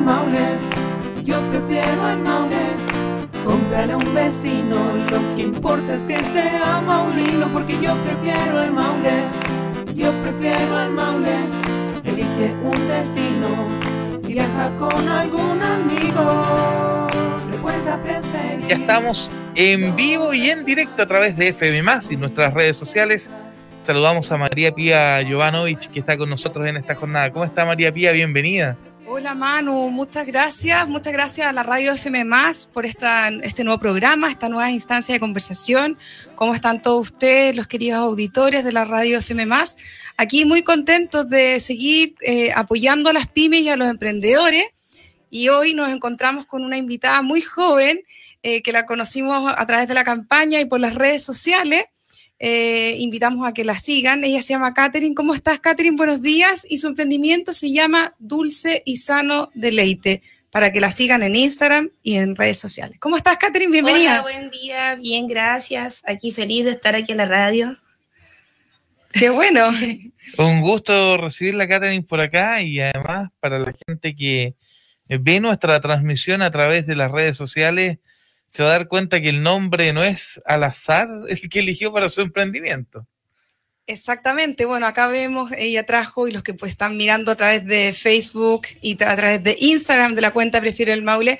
el Maule, yo prefiero el Maule. Cómprale a un vecino, lo que importa es que sea maulino, porque yo prefiero el Maule, yo prefiero el Maule. Elige un destino, viaja con algún amigo. Recuerda preferir. Ya estamos en vivo y en directo a través de FM y nuestras redes sociales. Saludamos a María Pía Jovanovic que está con nosotros en esta jornada. ¿Cómo está María Pía? Bienvenida. Hola Manu, muchas gracias. Muchas gracias a la Radio FM Más por esta, este nuevo programa, esta nueva instancia de conversación. ¿Cómo están todos ustedes, los queridos auditores de la Radio FM Más? Aquí muy contentos de seguir eh, apoyando a las pymes y a los emprendedores. Y hoy nos encontramos con una invitada muy joven eh, que la conocimos a través de la campaña y por las redes sociales. Eh, invitamos a que la sigan. Ella se llama Catherine. ¿Cómo estás, Catherine? Buenos días. Y su emprendimiento se llama Dulce y Sano Deleite, para que la sigan en Instagram y en redes sociales. ¿Cómo estás, Catherine? Bienvenida. Hola, buen día. Bien, gracias. Aquí feliz de estar aquí en la radio. Qué bueno. Un gusto recibirla, Catherine, por acá y además para la gente que ve nuestra transmisión a través de las redes sociales se va a dar cuenta que el nombre no es al azar el que eligió para su emprendimiento. Exactamente, bueno, acá vemos, ella trajo, y los que pues están mirando a través de Facebook y a través de Instagram de la cuenta Prefiero el Maule,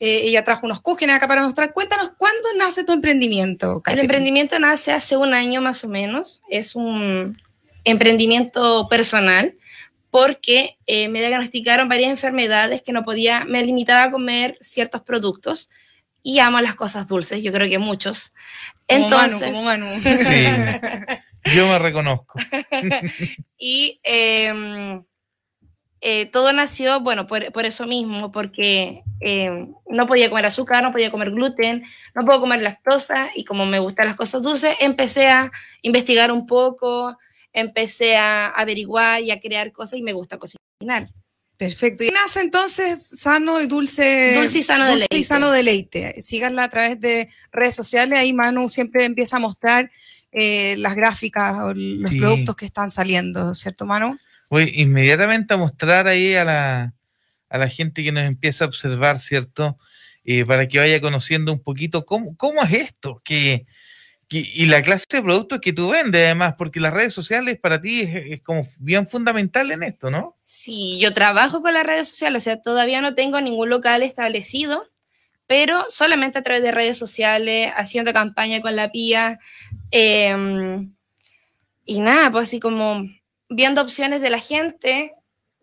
eh, ella trajo unos cúgenes acá para mostrar. Cuéntanos, ¿cuándo nace tu emprendimiento? El emprendimiento nace hace un año más o menos, es un emprendimiento personal porque eh, me diagnosticaron varias enfermedades que no podía, me limitaba a comer ciertos productos y amo las cosas dulces, yo creo que muchos. Entonces, como Manu, Sí, yo me reconozco. y em, eh, todo nació, bueno, por, por eso mismo, porque em, no podía comer azúcar, no podía comer gluten, no puedo comer lactosa y como me gustan las cosas dulces, empecé a investigar un poco, empecé a averiguar y a crear cosas y me gusta cocinar. Perfecto. Y nace entonces sano y dulce. Dulce y sano dulce deleite. y sano deleite. Síganla a través de redes sociales. Ahí Manu siempre empieza a mostrar eh, las gráficas o los Sí. productos que están saliendo, ¿cierto, Manu? Voy inmediatamente a mostrar ahí a la, a la gente que nos empieza a observar, ¿cierto? Eh, para que vaya conociendo un poquito cómo, cómo es esto, que, que- y la clase de productos que tú vendes además, porque las redes sociales para ti es, es como bien fundamental en esto, ¿no? Sí, yo trabajo con las redes sociales, o sea, todavía no tengo ningún local establecido, pero solamente a través de redes sociales, haciendo campaña con la PIA. eh, y nada, pues así como viendo opciones de la gente.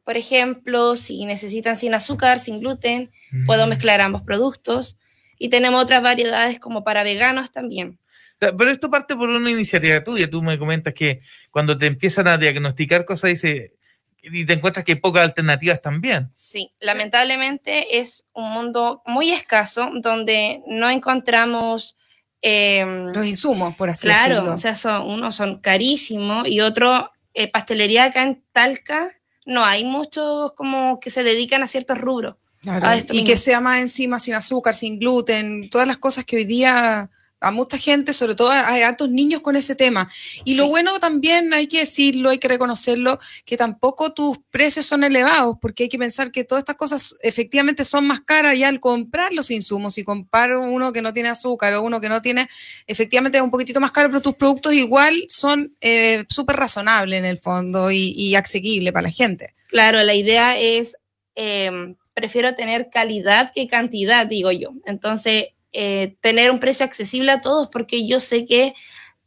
Por ejemplo, si necesitan sin azúcar, sin gluten, puedo mezclar ambos productos. Y tenemos otras variedades como para veganos también. Pero esto parte por una iniciativa tuya. Tú me comentas que cuando te empiezan a diagnosticar cosas dice, y te encuentras que hay pocas alternativas también. Sí, lamentablemente es un mundo muy escaso donde no encontramos... em, Los insumos, por así Claro, decirlo. o sea, son, unos son carísimos y otro, eh, pastelería acá en Talca, no hay muchos como que se dedican a ciertos rubros. Claro, a esto y mismo. que sea más encima sin azúcar, sin gluten, todas las cosas que hoy día a mucha gente, sobre todo hay hartos niños con ese tema. Y lo bueno también, hay que decirlo, hay que reconocerlo, que tampoco tus precios son elevados, porque hay que pensar que todas estas cosas efectivamente son más caras ya al comprar los insumos. Si comparo uno que no tiene azúcar o uno que no tiene, efectivamente es un poquitito más caro, pero tus productos igual son eh, súper razonables en el fondo y, y asequibles para la gente. Claro, la idea es, em, prefiero tener calidad que cantidad, digo yo. Entonces, eh, tener un precio accesible a todos, porque yo sé que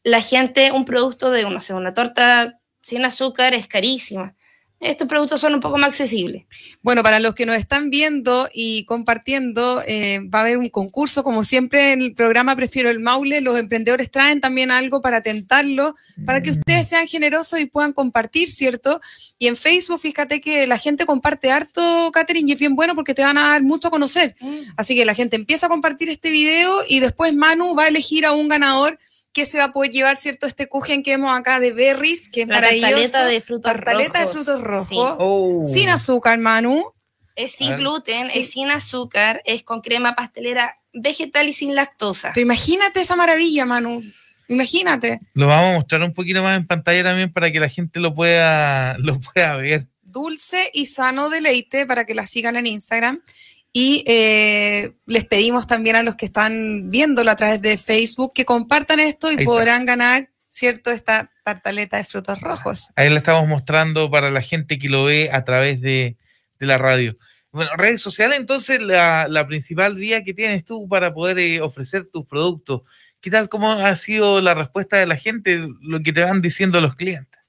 la gente, un producto de, no sé, una torta sin azúcar es carísima. Estos productos son un poco más accesibles. Bueno, para los que nos están viendo y compartiendo, eh, va a haber un concurso, como siempre en el programa Prefiero el Maule, los emprendedores traen también algo para tentarlo, para que ustedes sean generosos y puedan compartir, ¿cierto? Y en Facebook, fíjate que la gente comparte harto, Catherine, y es bien bueno porque te van a dar mucho a conocer. Así que la gente empieza a compartir este video y después Manu va a elegir a un ganador que se va a poder llevar, ¿cierto? Este cujen que vemos acá de berries, que es La maravilloso. tartaleta de frutos Tartaleta de rojos, frutos rojos. sí. Oh. Sin azúcar, Manu. Es sin gluten, Sí. es sin azúcar, es con crema pastelera vegetal y sin lactosa. Pero imagínate esa maravilla, Manu. Imagínate. Lo vamos a mostrar un poquito más en pantalla también para que la gente lo pueda, lo pueda ver. Dulce y Sano Deleite para que la sigan en Instagram. Y eh, les pedimos también a los que están viéndolo a través de Facebook que compartan esto y podrán ganar, ¿cierto? Esta tartaleta de frutos rojos. Ahí la estamos mostrando para la gente que lo ve a través de, de la radio. Bueno, redes sociales, entonces, la, la principal vía que tienes tú para poder eh, ofrecer tus productos. ¿Qué tal? ¿Cómo ha sido la respuesta de la gente, lo que te van diciendo los clientes?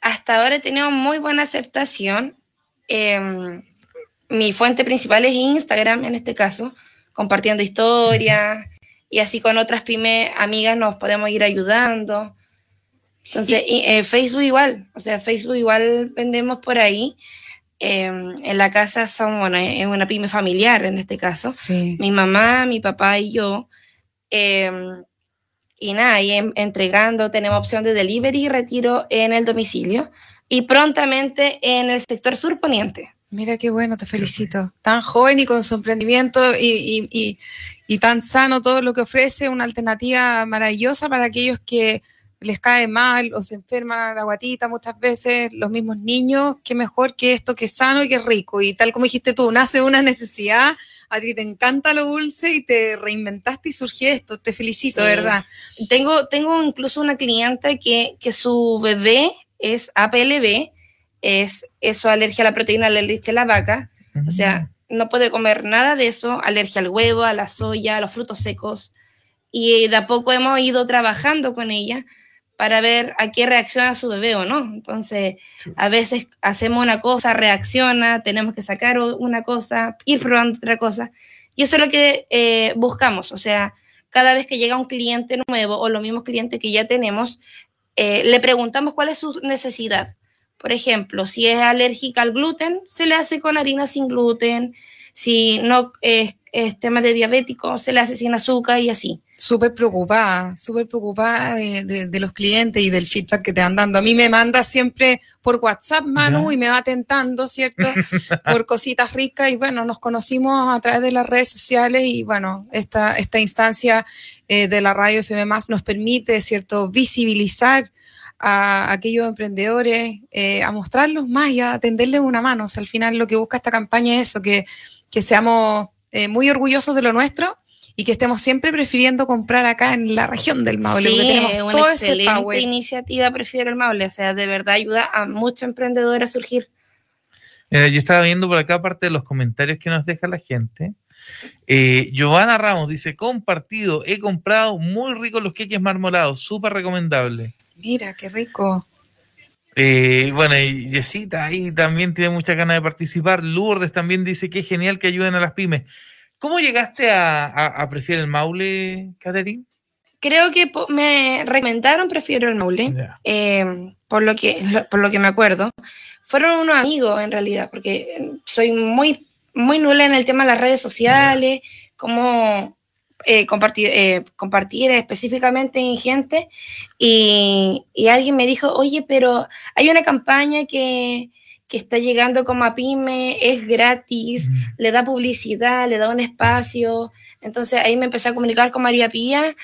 Hasta ahora he tenido muy buena aceptación. Em, mi fuente principal es Instagram, en este caso, compartiendo historias y así con otras pymes amigas nos podemos ir ayudando. Entonces, y, eh, Facebook igual, o sea, Facebook igual vendemos por ahí. Em, en la casa son, bueno, es una pyme familiar en este caso. Sí. Mi mamá, mi papá y yo. Em, y nada, y en- entregando, tenemos opción de delivery y retiro en el domicilio y prontamente en el sector surponiente. Mira qué bueno, te felicito. Tan joven y con su emprendimiento y, y- y- y tan sano todo lo que ofrece, una alternativa maravillosa para aquellos que les cae mal o se enferman a la guatita muchas veces, los mismos niños, qué mejor que esto que es sano y que es rico. Y tal como dijiste tú, nace una necesidad, a ti te encanta lo dulce y te reinventaste y surgió esto. Te felicito, Sí. ¿verdad? Tengo, tengo incluso una clienta que, que su bebé es APLB, es eso, alergia a la proteína, la leche de la vaca, o sea, no puede comer nada de eso, alergia al huevo, a la soya, a los frutos secos. Y de a poco hemos ido trabajando con ella para ver a qué reacciona su bebé o no. Entonces, a veces hacemos una cosa, reacciona, tenemos que sacar una cosa, ir probando otra cosa. Y eso es lo que eh, buscamos. O sea, cada vez que llega un cliente nuevo o los mismos clientes que ya tenemos, eh, le preguntamos cuál es su necesidad. Por ejemplo, si es alérgica al gluten, se le hace con harina sin gluten. Si no es, es tema de diabético, se le hace sin azúcar y así. Súper preocupada, súper preocupada de, de- de los clientes y del feedback que te van dando. A mí me manda siempre por WhatsApp, Manu, Ya. y me va tentando, ¿cierto? por cositas ricas. Y bueno, nos conocimos a través de las redes sociales y bueno, esta, esta instancia eh, de la radio FM Más nos permite, ¿cierto?, visibilizar a aquellos emprendedores, eh, a mostrarlos más y a tenderles una mano. O sea, al final lo que busca esta campaña es eso, que, que seamos eh, muy orgullosos de lo nuestro y que estemos siempre prefiriendo comprar acá en la región del Maule, sí, porque tenemos una todo ese excelente power. iniciativa, prefiero el Maule. O sea, de verdad ayuda a muchos emprendedores a surgir. Mira, yo estaba viendo por acá parte de los comentarios que nos deja la gente. Eh, Giovanna Ramos dice, compartido, he comprado muy ricos los queques marmorados, súper recomendable. Mira, qué rico. Eh, bueno, y Yesita ahí también tiene muchas ganas de participar. Lourdes también dice que es genial que ayuden a las pymes. ¿Cómo llegaste a, a, a Prefiere el Maule, Catherine? Creo que me recomendaron prefiero el Maule. Eh, por, lo que, lo- por lo que me acuerdo, fueron unos amigos en realidad, porque soy muy, muy nula en el tema de las redes sociales, cómo eh, compartir, eh, compartir específicamente en gente, y, y alguien me dijo, oye, pero hay una campaña que, que está llegando como a pyme, es gratis, le da publicidad, le da un espacio, entonces ahí me empecé a comunicar con María Pía,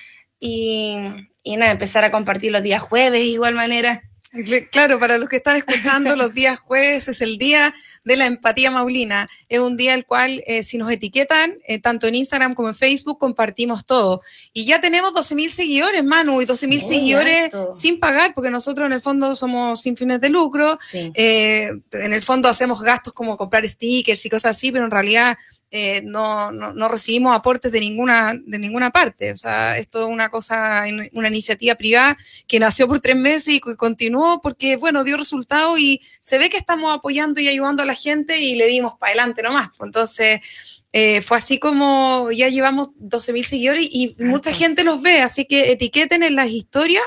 y, y nada, empezar a compartir los días jueves de igual manera. Cl- Claro, para los que están escuchando, los días jueves es el día de la empatía maulina. Es un día el cual, eh, si nos etiquetan, eh, tanto en Instagram como en Facebook, compartimos todo. Y ya tenemos 12 mil seguidores, Manu, y 12 mil Muy seguidores harto. sin pagar, porque nosotros en el fondo somos sin fines de lucro. Sí. Eh, en el fondo hacemos gastos como comprar stickers y cosas así, pero en realidad eh, no, no, no recibimos aportes de ninguna, de ninguna parte. O sea, esto es una cosa, una iniciativa privada que nació por tres meses y que continuó porque, bueno, dio resultado y se ve que estamos apoyando y ayudando a la gente y le dimos para adelante nomás. Pues Entonces, eh, fue así como ya llevamos 12 mil seguidores y mucha gente los ve, así que etiqueten en las historias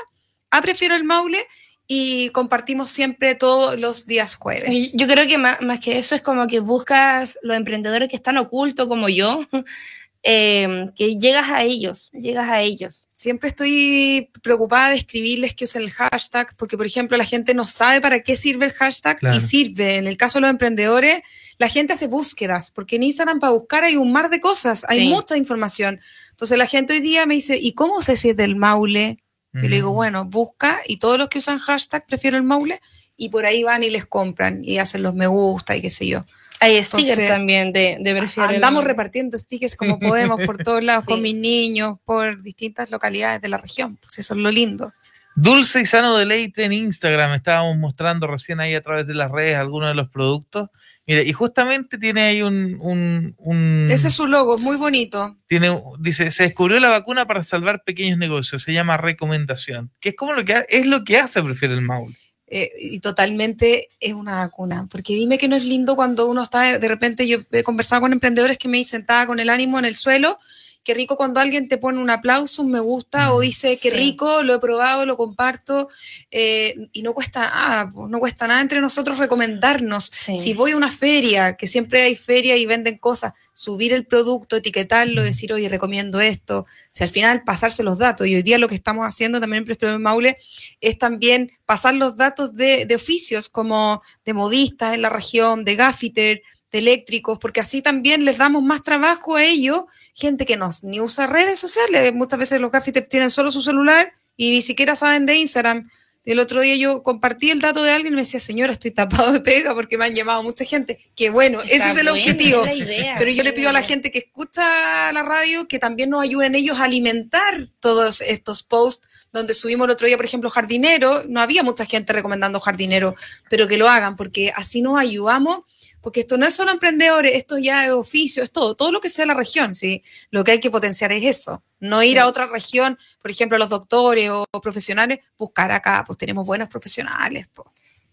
a Prefiero el Maule y compartimos siempre todos los días jueves. Yo creo que más, más que eso es como que buscas los emprendedores que están ocultos como yo, eh, que llegas a ellos, llegas a ellos. Siempre estoy preocupada de escribirles que usen el hashtag, porque por ejemplo la gente no sabe para qué sirve el hashtag Claro. y sirve. En el caso de los emprendedores, la gente hace búsquedas, porque en Instagram para buscar hay un mar de cosas, hay Sí. mucha información. Entonces la gente hoy día me dice, ¿y cómo sé si es del Maule? Y le digo, bueno, busca y todos los que usan hashtag prefiero el Maule y por ahí van y les compran y hacen los me gusta y qué sé yo. Hay stickers Entonces, también de, de prefiero Andamos repartiendo stickers como podemos por todos lados Sí. con mis niños, por distintas localidades de la región. Pues eso es lo lindo. Dulce y sano deleite en Instagram. Estábamos mostrando recién ahí a través de las redes algunos de los productos. Mire, y justamente tiene ahí un, un, un- Ese es su logo, muy bonito. tiene, dice, se descubrió la vacuna para salvar pequeños negocios. Se llama recomendación. Que es como lo que ha- es lo que hace, prefiere el Maule. eh, y totalmente es una vacuna. Porque dime que no es lindo cuando uno está, de repente yo he conversado con emprendedores que me dicen, estaba con el ánimo en el suelo. Qué rico cuando alguien te pone un aplauso, un me gusta, o Mm. dice, qué Sí. rico, lo he probado, lo comparto, eh, y no cuesta nada, no cuesta nada entre nosotros recomendarnos. Sí. Si voy a una feria, que siempre hay feria y venden cosas, subir el producto, etiquetarlo, Mm. decir, oye, recomiendo esto, si al final pasarse los datos, y hoy día lo que estamos haciendo también en Prefiero el Maule es también pasar los datos de, de oficios como de modistas en la región, de gaffiter, de eléctricos, porque así también les damos más trabajo a ellos, gente que no ni usa redes sociales, muchas veces los gaffiters tienen solo su celular y ni siquiera saben de Instagram. El otro día yo compartí el dato de alguien y me decía, señora, estoy tapado de pega porque me han llamado mucha gente. Que bueno, ese Está es el buena, objetivo. es la idea, Pero yo le pido a la gente que escucha la radio que también nos ayuden ellos a alimentar todos estos posts donde subimos el otro día, por ejemplo, jardinero. No había mucha gente recomendando jardinero, pero que lo hagan porque así nos ayudamos. Porque esto no es solo emprendedores, esto ya es oficio, es todo, todo lo que sea la región, ¿sí? Lo que hay que potenciar es eso, no ir Sí. a otra región, por ejemplo, los doctores o, o profesionales, buscar acá, pues tenemos buenos profesionales. pues.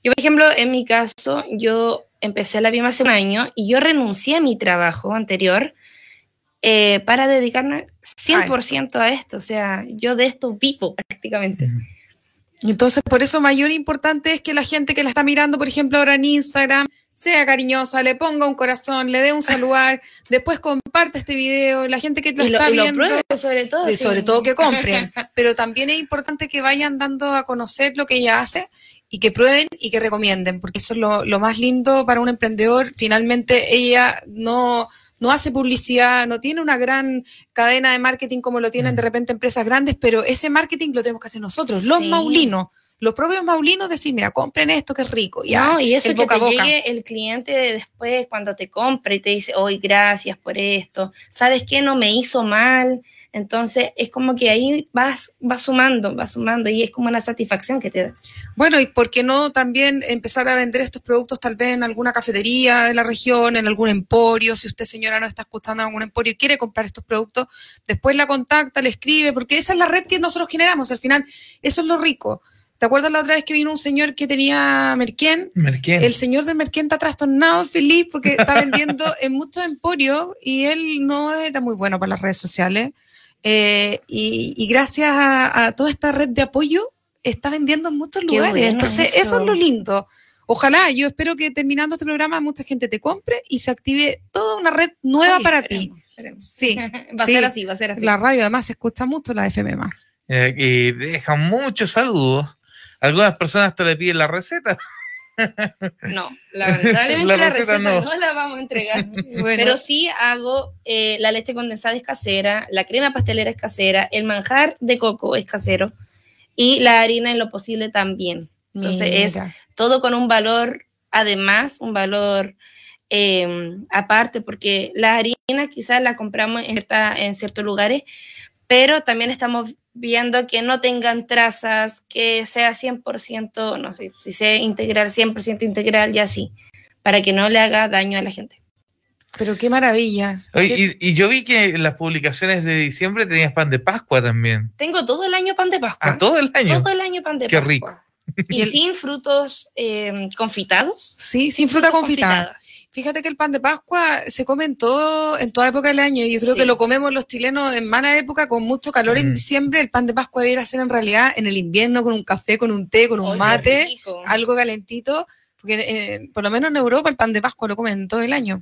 Yo, por ejemplo, en mi caso, yo empecé la BIM hace un año y yo renuncié a mi trabajo anterior eh, para dedicarme 100% a esto. O sea, yo de esto vivo prácticamente. Entonces, por eso mayor importante es que la gente que la está mirando, por ejemplo, ahora en Instagram, sea cariñosa, le ponga un corazón, le dé un saludar, después comparte este video, la gente que lo Y lo, está y lo viendo, pruebe, sobre todo. y sí. sobre todo que compren, pero también es importante que vayan dando a conocer lo que ella hace y que prueben y que recomienden, porque eso es lo, lo más lindo para un emprendedor. Finalmente, ella no, no hace publicidad, no tiene una gran cadena de marketing como lo tienen Mm. de repente empresas grandes, pero ese marketing lo tenemos que hacer nosotros, los Sí. maulinos. Los propios maulinos decir, mira, compren esto que es rico. Ya, no, y eso el que boca te boca. llegue el cliente después cuando te compra y te dice, hoy gracias por esto, ¿sabes qué? No me hizo mal. Entonces es como que ahí vas, vas sumando, vas sumando y es como una satisfacción que te das. Bueno, y por qué no también empezar a vender estos productos tal vez en alguna cafetería de la región, en algún emporio, si usted señora no está escuchando en algún emporio y quiere comprar estos productos, después la contacta, le escribe, porque esa es la red que nosotros generamos, al final eso es lo rico. ¿Te acuerdas la otra vez que vino un señor que tenía Merquén? Merquén. El señor de Merquén está trastornado, feliz, porque está vendiendo en muchos emporios y él no era muy bueno para las redes sociales. Eh, y, y gracias a, a toda esta red de apoyo, está vendiendo en muchos Qué lugares. bueno Entonces, eso. eso es lo lindo. Ojalá, yo espero que terminando este programa mucha gente te compre y se active toda una red nueva Ay, para esperemos, ti. esperemos. Sí, va a sí. ser así, va a ser así. la radio además se escucha mucho, la FM más. Eh, y deja muchos saludos. Algunas personas hasta le piden la receta. No, lamentablemente La la, receta receta, no. no. la vamos a entregar. Bueno, Pero sí hago, eh, la leche condensada es casera, la crema pastelera es casera, el manjar de coco es casero y la harina en lo posible también. Entonces es todo con un valor, además, un valor eh, aparte, porque la harina quizás la compramos en, cierta- en ciertos lugares, pero también estamos viendo que no tengan trazas, que sea 100%, no sé, si sea integral, 100% integral y así, para que no le haga daño a la gente. Pero qué maravilla. Oye, Qué- y, y yo vi que en las publicaciones de diciembre tenías pan de Pascua también. Tengo todo el año pan de Pascua. A todo el año. Todo el año pan de Qué Pascua. rico. Y, sin frutos eh, confitados. Sí, sin fruta confitada. confitadas. Fíjate que el pan de Pascua se come en, todo, en toda época del año. Yo creo Sí. que lo comemos los chilenos en mala época, con mucho calor en Mm. diciembre. El pan de Pascua debería ser en realidad en el invierno, con un café, con un té, con un mate, rico. algo calentito. Porque eh, por lo menos en Europa el pan de Pascua lo comen todo el año.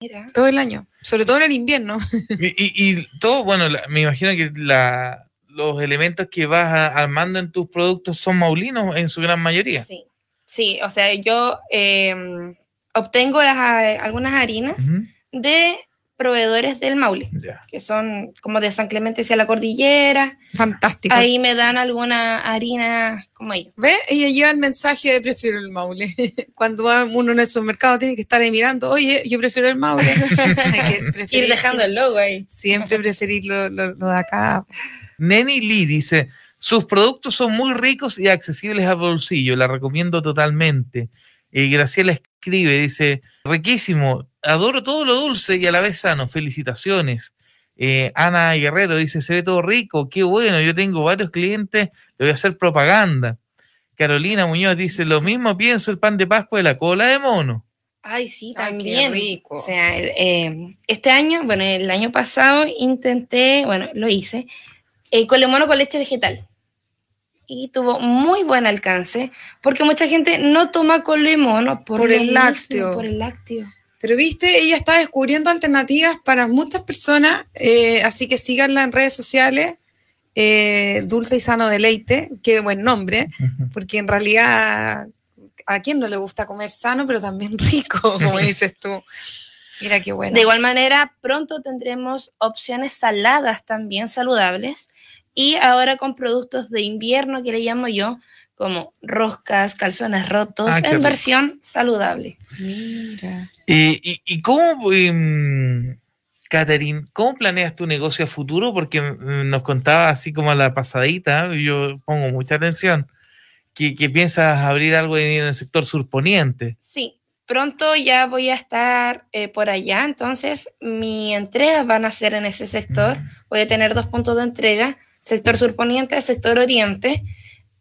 Mira. Todo el año. Sobre todo en el invierno. Y, y- y todo, bueno, la- me imagino que la, los elementos que vas a- armando en tus productos son maulinos en su gran mayoría. Sí. Sí, o sea, yo eh, obtengo las, ha- algunas harinas de proveedores del Maule, Ya. que son como de San Clemente hacia la cordillera. Fantástico. Ahí me dan alguna harina como ellos. ¿Ve? Ella lleva el mensaje de prefiero el Maule. Cuando va uno en el supermercado tiene que estar ahí mirando, oye, yo prefiero el Maule. Hay que preferir Ir dejando el logo ahí. siempre preferir lo, lo- lo de acá. Neni Lee dice, sus productos son muy ricos y accesibles al bolsillo, la recomiendo totalmente. Y Graciela escribe, dice, riquísimo, adoro todo lo dulce y a la vez sano, felicitaciones. Eh, Ana Guerrero dice, se ve todo rico, qué bueno, yo tengo varios clientes, le voy a hacer propaganda. Carolina Muñoz dice, lo mismo pienso el pan de Pascua de la cola de mono. Ay, sí, Ay, qué también. rico. O sea, eh, este año, bueno, el año pasado intenté, bueno, lo hice, eh, con mono con leche vegetal. Y tuvo muy buen alcance, porque mucha gente no toma colemono por, Por lo el mismo, lácteo. Por el lácteo. Pero viste, ella está descubriendo alternativas para muchas personas, eh, así que síganla en redes sociales. eh, Dulce y Sano Deleite, qué buen nombre, porque en realidad a quién no le gusta comer sano, pero también rico, como dices tú. Mira qué bueno. De igual manera, pronto tendremos opciones saladas también saludables y ahora con productos de invierno que le llamo yo, como roscas, calzones rotos, Ah, en rico. versión saludable. Mira. Eh, y, y cómo, em, Catherine, cómo planeas tu negocio a futuro? Porque mm, nos contaba así como a la pasadita, yo pongo mucha atención, que, que piensas abrir algo en el sector surponiente. Sí, pronto ya voy a estar eh, por allá, entonces mi entrega van a ser en ese sector. Voy a tener dos puntos de entrega, sector surponiente, sector oriente,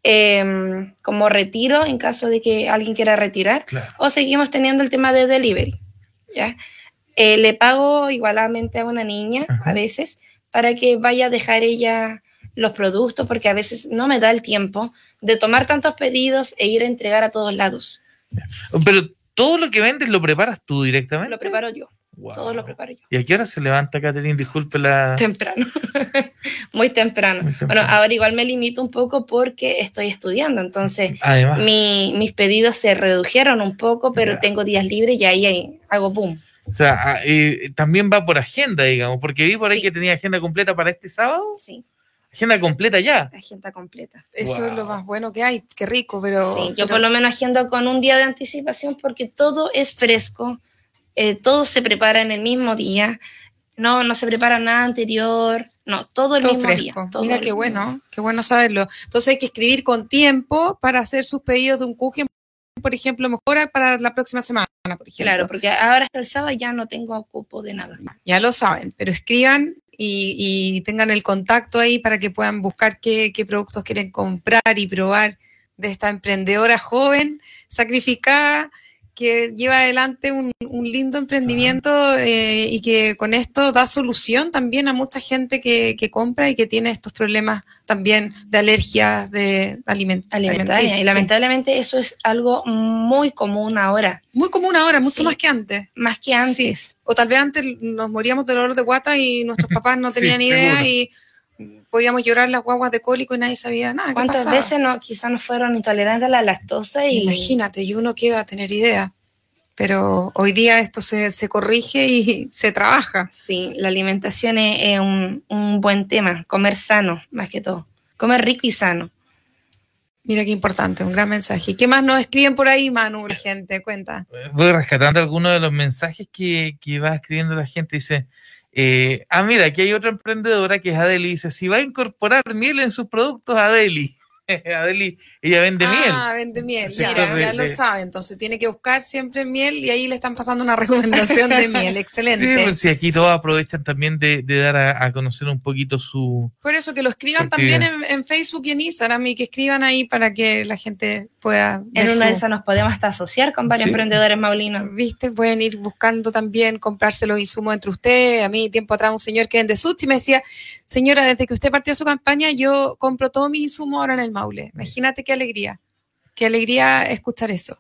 em, como retiro en caso de que alguien quiera retirar. Claro. o seguimos teniendo el tema de delivery. ¿ya? Eh, le pago igualmente a una niña Ajá. a veces para que vaya a dejar ella los productos porque a veces no me da el tiempo de tomar tantos pedidos e ir a entregar a todos lados. Pero todo lo que vendes lo preparas tú directamente. Lo preparo yo, Wow. todo lo preparo yo. ¿Y a qué hora se levanta, Catherine? Disculpe la. Temprano, muy temprano. Muy temprano. Bueno, ahora igual me limito un poco porque estoy estudiando, entonces Además, mi- mis pedidos se redujeron un poco, pero Ya. tengo días libres y ahí, ahí hago boom. o sea, eh, también va por agenda, digamos, porque vi por ahí Sí. que tenía agenda completa para este sábado. Sí, Agenda completa ya. agenda completa. Eso es lo Wow. más bueno que hay, qué rico, pero... Sí, yo pero- por lo menos agendo con un día de anticipación porque todo es fresco, eh, todo se prepara en el mismo día, no, no se prepara nada anterior, no, todo el todo mismo fresco. día. todo Mira qué bueno, qué bueno saberlo. Entonces hay que escribir con tiempo para hacer sus pedidos de un cookie, por ejemplo, mejor para la próxima semana, por ejemplo. Claro, porque ahora hasta el sábado ya no tengo cupo de nada. Ya lo saben, pero escriban y, y tengan el contacto ahí para que puedan buscar qué, qué productos quieren comprar y probar de esta emprendedora joven, sacrificada, que lleva adelante un, un lindo emprendimiento eh, y que con esto da solución también a mucha gente que, que compra y que tiene estos problemas también de alergias de aliment Alimentaria. alimenticias, Y sí. lamentablemente eso es algo muy común ahora, Muy común ahora, mucho Sí. más que antes. más que antes. O tal vez antes nos moríamos del dolor de guata y nuestros papás no Sí, tenían idea seguro. y podíamos llorar las guaguas de cólico y nadie sabía nada. ¿Qué ¿Cuántas pasaba? veces no, quizás no fueron intolerantes a la lactosa? Y Imagínate, y uno que iba a tener idea. Pero hoy día esto se, se corrige y se trabaja. Sí, la alimentación es, es un, un buen tema, comer sano, más que todo. Comer rico y sano. Mira qué importante, un gran mensaje. ¿Y qué más nos escriben por ahí, Manu, la gente? Cuenta. Voy rescatando algunos de los mensajes que, que va escribiendo la gente. Dice, eh, ah, mira, aquí hay otra emprendedora que es Adeli. Dice, si va a incorporar miel en sus productos, Adeli. Adeli, ella vende Ah, vende miel, ya, ya de- lo de- sabe. Entonces tiene que buscar siempre miel y ahí le están pasando una recomendación de miel. miel. Excelente. Sí, pues sí, aquí todos aprovechan también de, de dar a, a conocer un poquito su... Por eso que lo escriban también en, Facebook y en Instagram y que escriban ahí para que la gente pueda En una de su- esas nos podemos hasta asociar con varios Sí. emprendedores maulinos. Viste, pueden ir buscando también comprarse los insumos entre ustedes. A mí, tiempo atrás, un señor que vende sushi me decía, señora, desde que usted partió su campaña, yo compro todo mi insumo ahora en el Maule. Imagínate qué alegría. Qué alegría escuchar eso.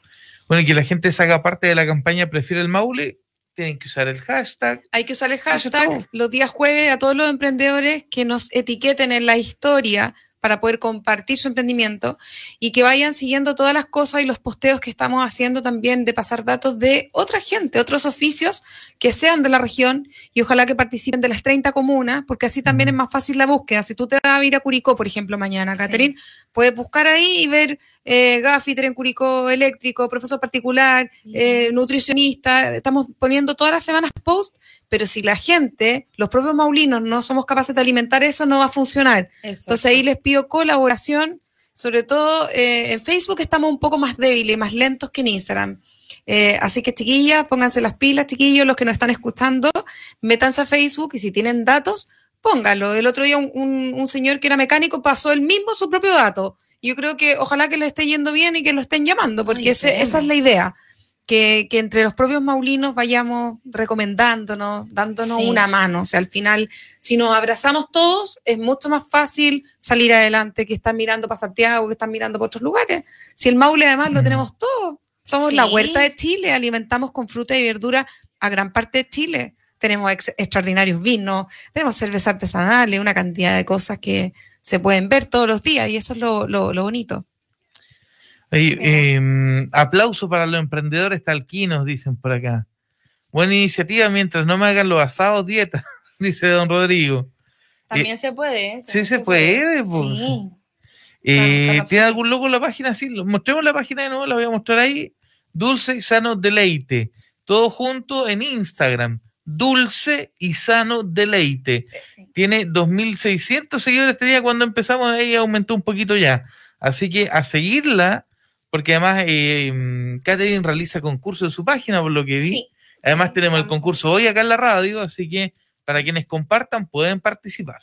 Bueno, y que la gente se haga parte de la campaña Prefiero el Maule, tienen que usar el hashtag. Hay que usar el hashtag los días jueves a todos los emprendedores que nos etiqueten en la historia para poder compartir su emprendimiento y que vayan siguiendo todas las cosas y los posteos que estamos haciendo también de pasar datos de otra gente, otros oficios que sean de la región y ojalá que participen de las 30 comunas, porque así también es más fácil la búsqueda. Si tú te vas a ir a Curicó, por ejemplo, mañana, Catherine, puedes buscar ahí y ver eh, Gaffiter en Curicó eléctrico, profesor particular, eh, nutricionista. Estamos poniendo todas las semanas post, pero si la gente, los propios maulinos, no somos capaces de alimentar eso, no va a funcionar. Entonces ahí les pido colaboración. Sobre todo eh, en Facebook estamos un poco más débiles, más lentos que en Instagram. Eh, así que chiquillas, pónganse las pilas, chiquillos, los que nos están escuchando, métanse a Facebook y si tienen datos, pónganlo. El otro día un, un señor que era mecánico pasó él mismo su propio dato yo creo que ojalá que le esté yendo bien y que lo estén llamando, porque esa es la idea. Que, que, entre los propios maulinos vayamos recomendándonos, dándonos una mano. O sea, al final, si nos abrazamos todos, es mucho más fácil salir adelante que estar mirando para Santiago, que están mirando para otros lugares. Si el Maule además lo tenemos todo. Somos la huerta de Chile, alimentamos con fruta y verdura a gran parte de Chile. Tenemos extraordinarios vinos, tenemos cerveza artesanales, una cantidad de cosas que, se pueden ver todos los días y eso es lo, lo, bonito. Em, aplauso para los emprendedores talquinos, dicen por acá. Buena iniciativa mientras no me hagan los asados dieta, dice don Rodrigo. También se puede. ¿eh? sí, se, puede. Pues. Eh, ¿Tiene algún logo en la página? Sí, mostremos la página de nuevo, la voy a mostrar ahí. Dulce y sano deleite. Todo junto en Instagram dulce y sano deleite. Tiene 2.600 seguidores tenía cuando empezamos, ahí aumentó un poquito ya. Así que a seguirla, porque además eh, Catherine realiza concursos en su página, por lo que vi. además tenemos el concurso hoy acá en la radio, así que para quienes compartan pueden participar.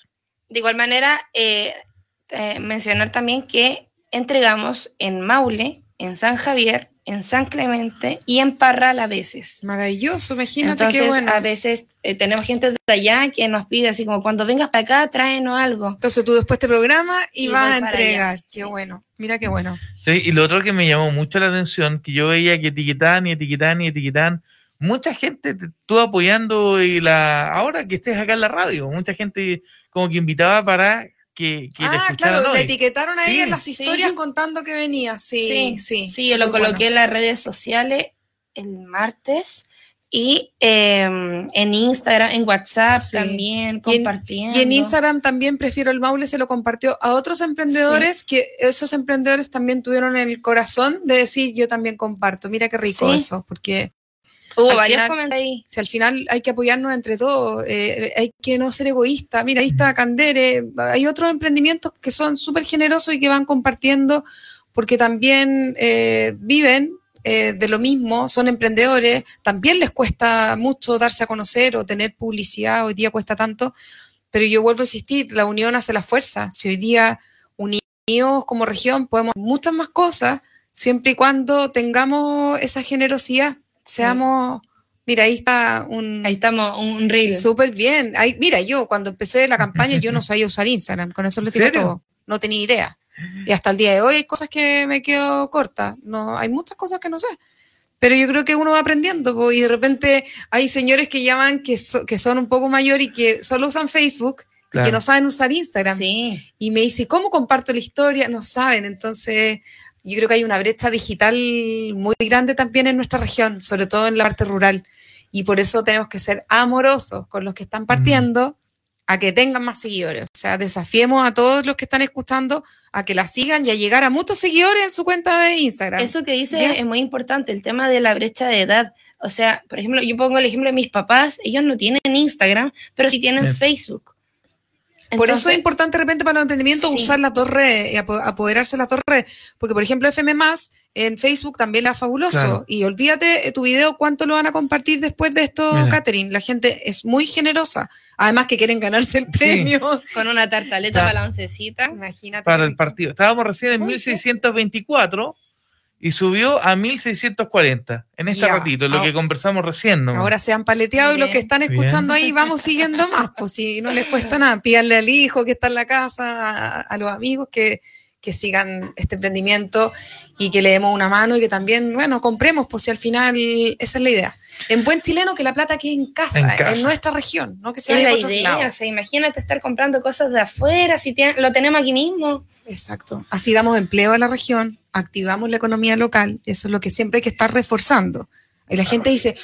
De igual manera, eh, eh, mencionar también que entregamos en Maule, en San Javier, en San Clemente y en Parral a veces. Maravilloso, imagínate Entonces, qué bueno. A veces eh, tenemos gente de allá que nos pide así como cuando vengas para acá, tráenos algo. Entonces tú después te programas y, vas a entregar. Qué bueno, mira qué bueno. Sí, y lo otro que me llamó mucho la atención, que yo veía que etiquetan y etiquetan y etiquetan. Mucha gente estuvo apoyando y la ahora que estés acá en la radio, mucha gente como que invitaba para que, ah, claro, le etiquetaron ahí en las historias contando que venía. Sí, sí. Sí, yo lo coloqué en las redes sociales el martes y em, en Instagram, en WhatsApp también, compartiendo. Y en, Instagram también prefiero el Maule, se lo compartió a otros emprendedores que esos emprendedores también tuvieron el corazón de decir yo también comparto. Mira qué rico eso, porque Hubo varios comentarios ahí. Si al final hay que apoyarnos entre todos, eh, hay que no ser egoísta. Mira, ahí está Candere, hay otros emprendimientos que son súper generosos y que van compartiendo porque también eh, viven eh, de lo mismo, son emprendedores, también les cuesta mucho darse a conocer o tener publicidad, hoy día cuesta tanto, pero yo vuelvo a insistir, la unión hace la fuerza. Si hoy día unidos como región podemos muchas más cosas, siempre y cuando tengamos esa generosidad seamos, mira, ahí está un... Ahí estamos, un reel. Súper bien. Ahí, mira, yo cuando empecé la campaña yo no sabía usar Instagram, con eso le digo todo. No tenía idea. Y hasta el día de hoy hay cosas que me quedo corta. No, hay muchas cosas que no sé. Pero yo creo que uno va aprendiendo. y de repente hay señores que llaman que, que son un poco mayores y que solo usan Facebook y que no saben usar Instagram. Sí. Y me dice, ¿cómo comparto la historia? No saben. Entonces, yo creo que hay una brecha digital muy grande también en nuestra región, sobre todo en la parte rural. Y por eso tenemos que ser amorosos con los que están partiendo a que tengan más seguidores. O sea, desafiemos a todos los que están escuchando a que la sigan y a llegar a muchos seguidores en su cuenta de Instagram. Eso que dice es muy importante, el tema de la brecha de edad. O sea, por ejemplo, yo pongo el ejemplo de mis papás, ellos no tienen Instagram, pero sí tienen Facebook. Por eso es importante de repente para los emprendimientos usar las dos redes, apoderarse de las dos redes. Porque, por ejemplo, FM en Facebook también es fabuloso. Y olvídate eh, tu video, cuánto lo van a compartir después de esto, Catherine. La gente es muy generosa. Además que quieren ganarse el premio. Con una tartaleta para la oncecita. Imagínate. Para el partido. Estábamos recién en 1624 y subió a 1640 en este ratito, lo que conversamos recién. Ahora se han paleteado y los que están escuchando ahí vamos siguiendo más, pues si no les cuesta nada, pídanle al hijo que está en la casa, a, los amigos que, que, sigan este emprendimiento y que le demos una mano y que también, bueno, compremos, pues si al final esa es la idea. En buen chileno que la plata quede en casa, En nuestra región, no que se Es vaya la idea, o lados. sea, imagínate estar comprando cosas de afuera si tien- lo tenemos aquí mismo. Exacto. Así damos empleo a la región, activamos la economía local, eso es lo que siempre hay que estar reforzando. Y la gente dice,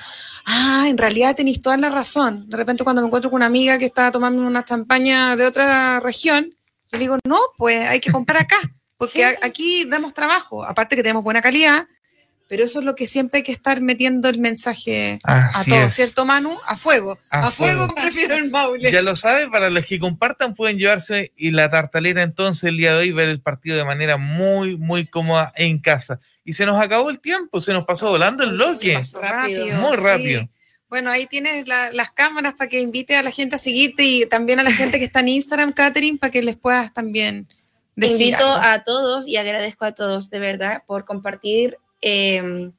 ah, en realidad tenéis toda la razón. De repente cuando me encuentro con una amiga que está tomando una champaña de otra región, yo le digo, no, pues hay que comprar acá, porque Sí. aquí damos trabajo, aparte que tenemos buena calidad, pero eso es lo que siempre hay que estar metiendo el mensaje a todos, es. ¿cierto, Manu? A fuego. A A, fuego, fuego. prefiero el Maule. Ya lo sabe, para los que compartan pueden llevarse y la tartaleta entonces el día de hoy ver el partido de manera muy, muy cómoda en casa. Y se nos acabó el tiempo, se nos pasó volando el Se bloque. pasó Rápido. rápido. Muy sí. rápido. Bueno, ahí tienes la- las cámaras para que invite a la gente a seguirte y también a la gente que está en Instagram, Catherine, para que les puedas también decir. Invito algo. a todos y agradezco a todos de verdad por compartir eh,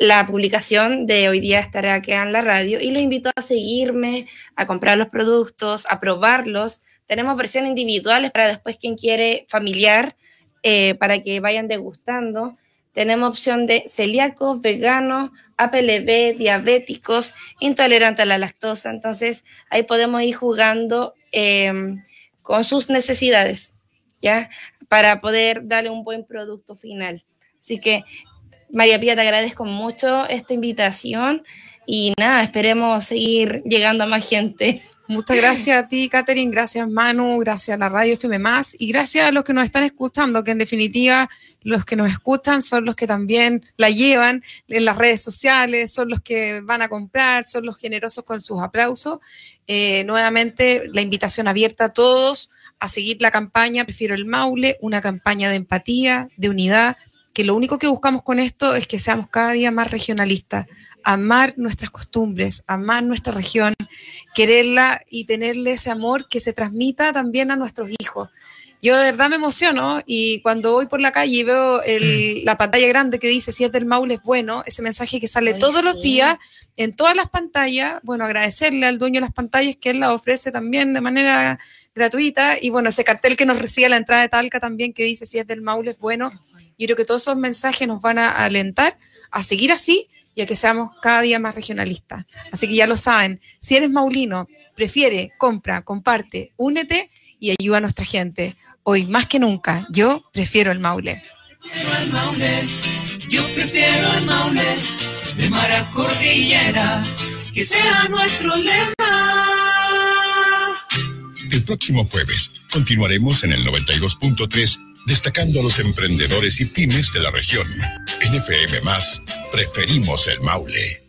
la publicación de hoy día estará aquí en la radio y los invito a seguirme, a comprar los productos, a probarlos. Tenemos versiones individuales para después quien quiere familiar, eh, para que vayan degustando. Tenemos opción de celíacos, veganos, APLB, diabéticos, intolerantes a la lactosa. Entonces ahí podemos ir jugando eh, con sus necesidades, ¿ya? Para poder darle un buen producto final. Así que, María Pía, te agradezco mucho esta invitación y nada, esperemos seguir llegando a más gente. Muchas gracias a ti, Catherine, gracias Manu, gracias a la radio FM Más y gracias a los que nos están escuchando, que en definitiva los que nos escuchan son los que también la llevan en las redes sociales, son los que van a comprar, son los generosos con sus aplausos. Eh, nuevamente, la invitación abierta a todos a seguir la campaña Prefiero el Maule, una campaña de empatía, de unidad, que lo único que buscamos con esto es que seamos cada día más regionalistas, amar nuestras costumbres, amar nuestra región, quererla y tenerle ese amor que se transmita también a nuestros hijos. Yo de verdad me emociono y cuando voy por la calle y veo el- la pantalla grande que dice si es del Maule es bueno, ese mensaje que sale Ay, todos los días en todas las pantallas, bueno, agradecerle al dueño de las pantallas que él la ofrece también de manera gratuita y bueno, ese cartel que nos recibe a la entrada de Talca también que dice si es del Maule es bueno. Yo creo que todos esos mensajes nos van a alentar a seguir así y a que seamos cada día más regionalistas. Así que ya lo saben, si eres maulino, prefiere, compra, comparte, únete y ayuda a nuestra gente. Hoy más que nunca, yo prefiero el Maule. Prefiero el Maule, yo prefiero el Maule, de mar a cordillera, que sea nuestro lema. El próximo jueves continuaremos en el 92.3 destacando a los emprendedores y pymes de la región. En FM Más, preferimos el Maule.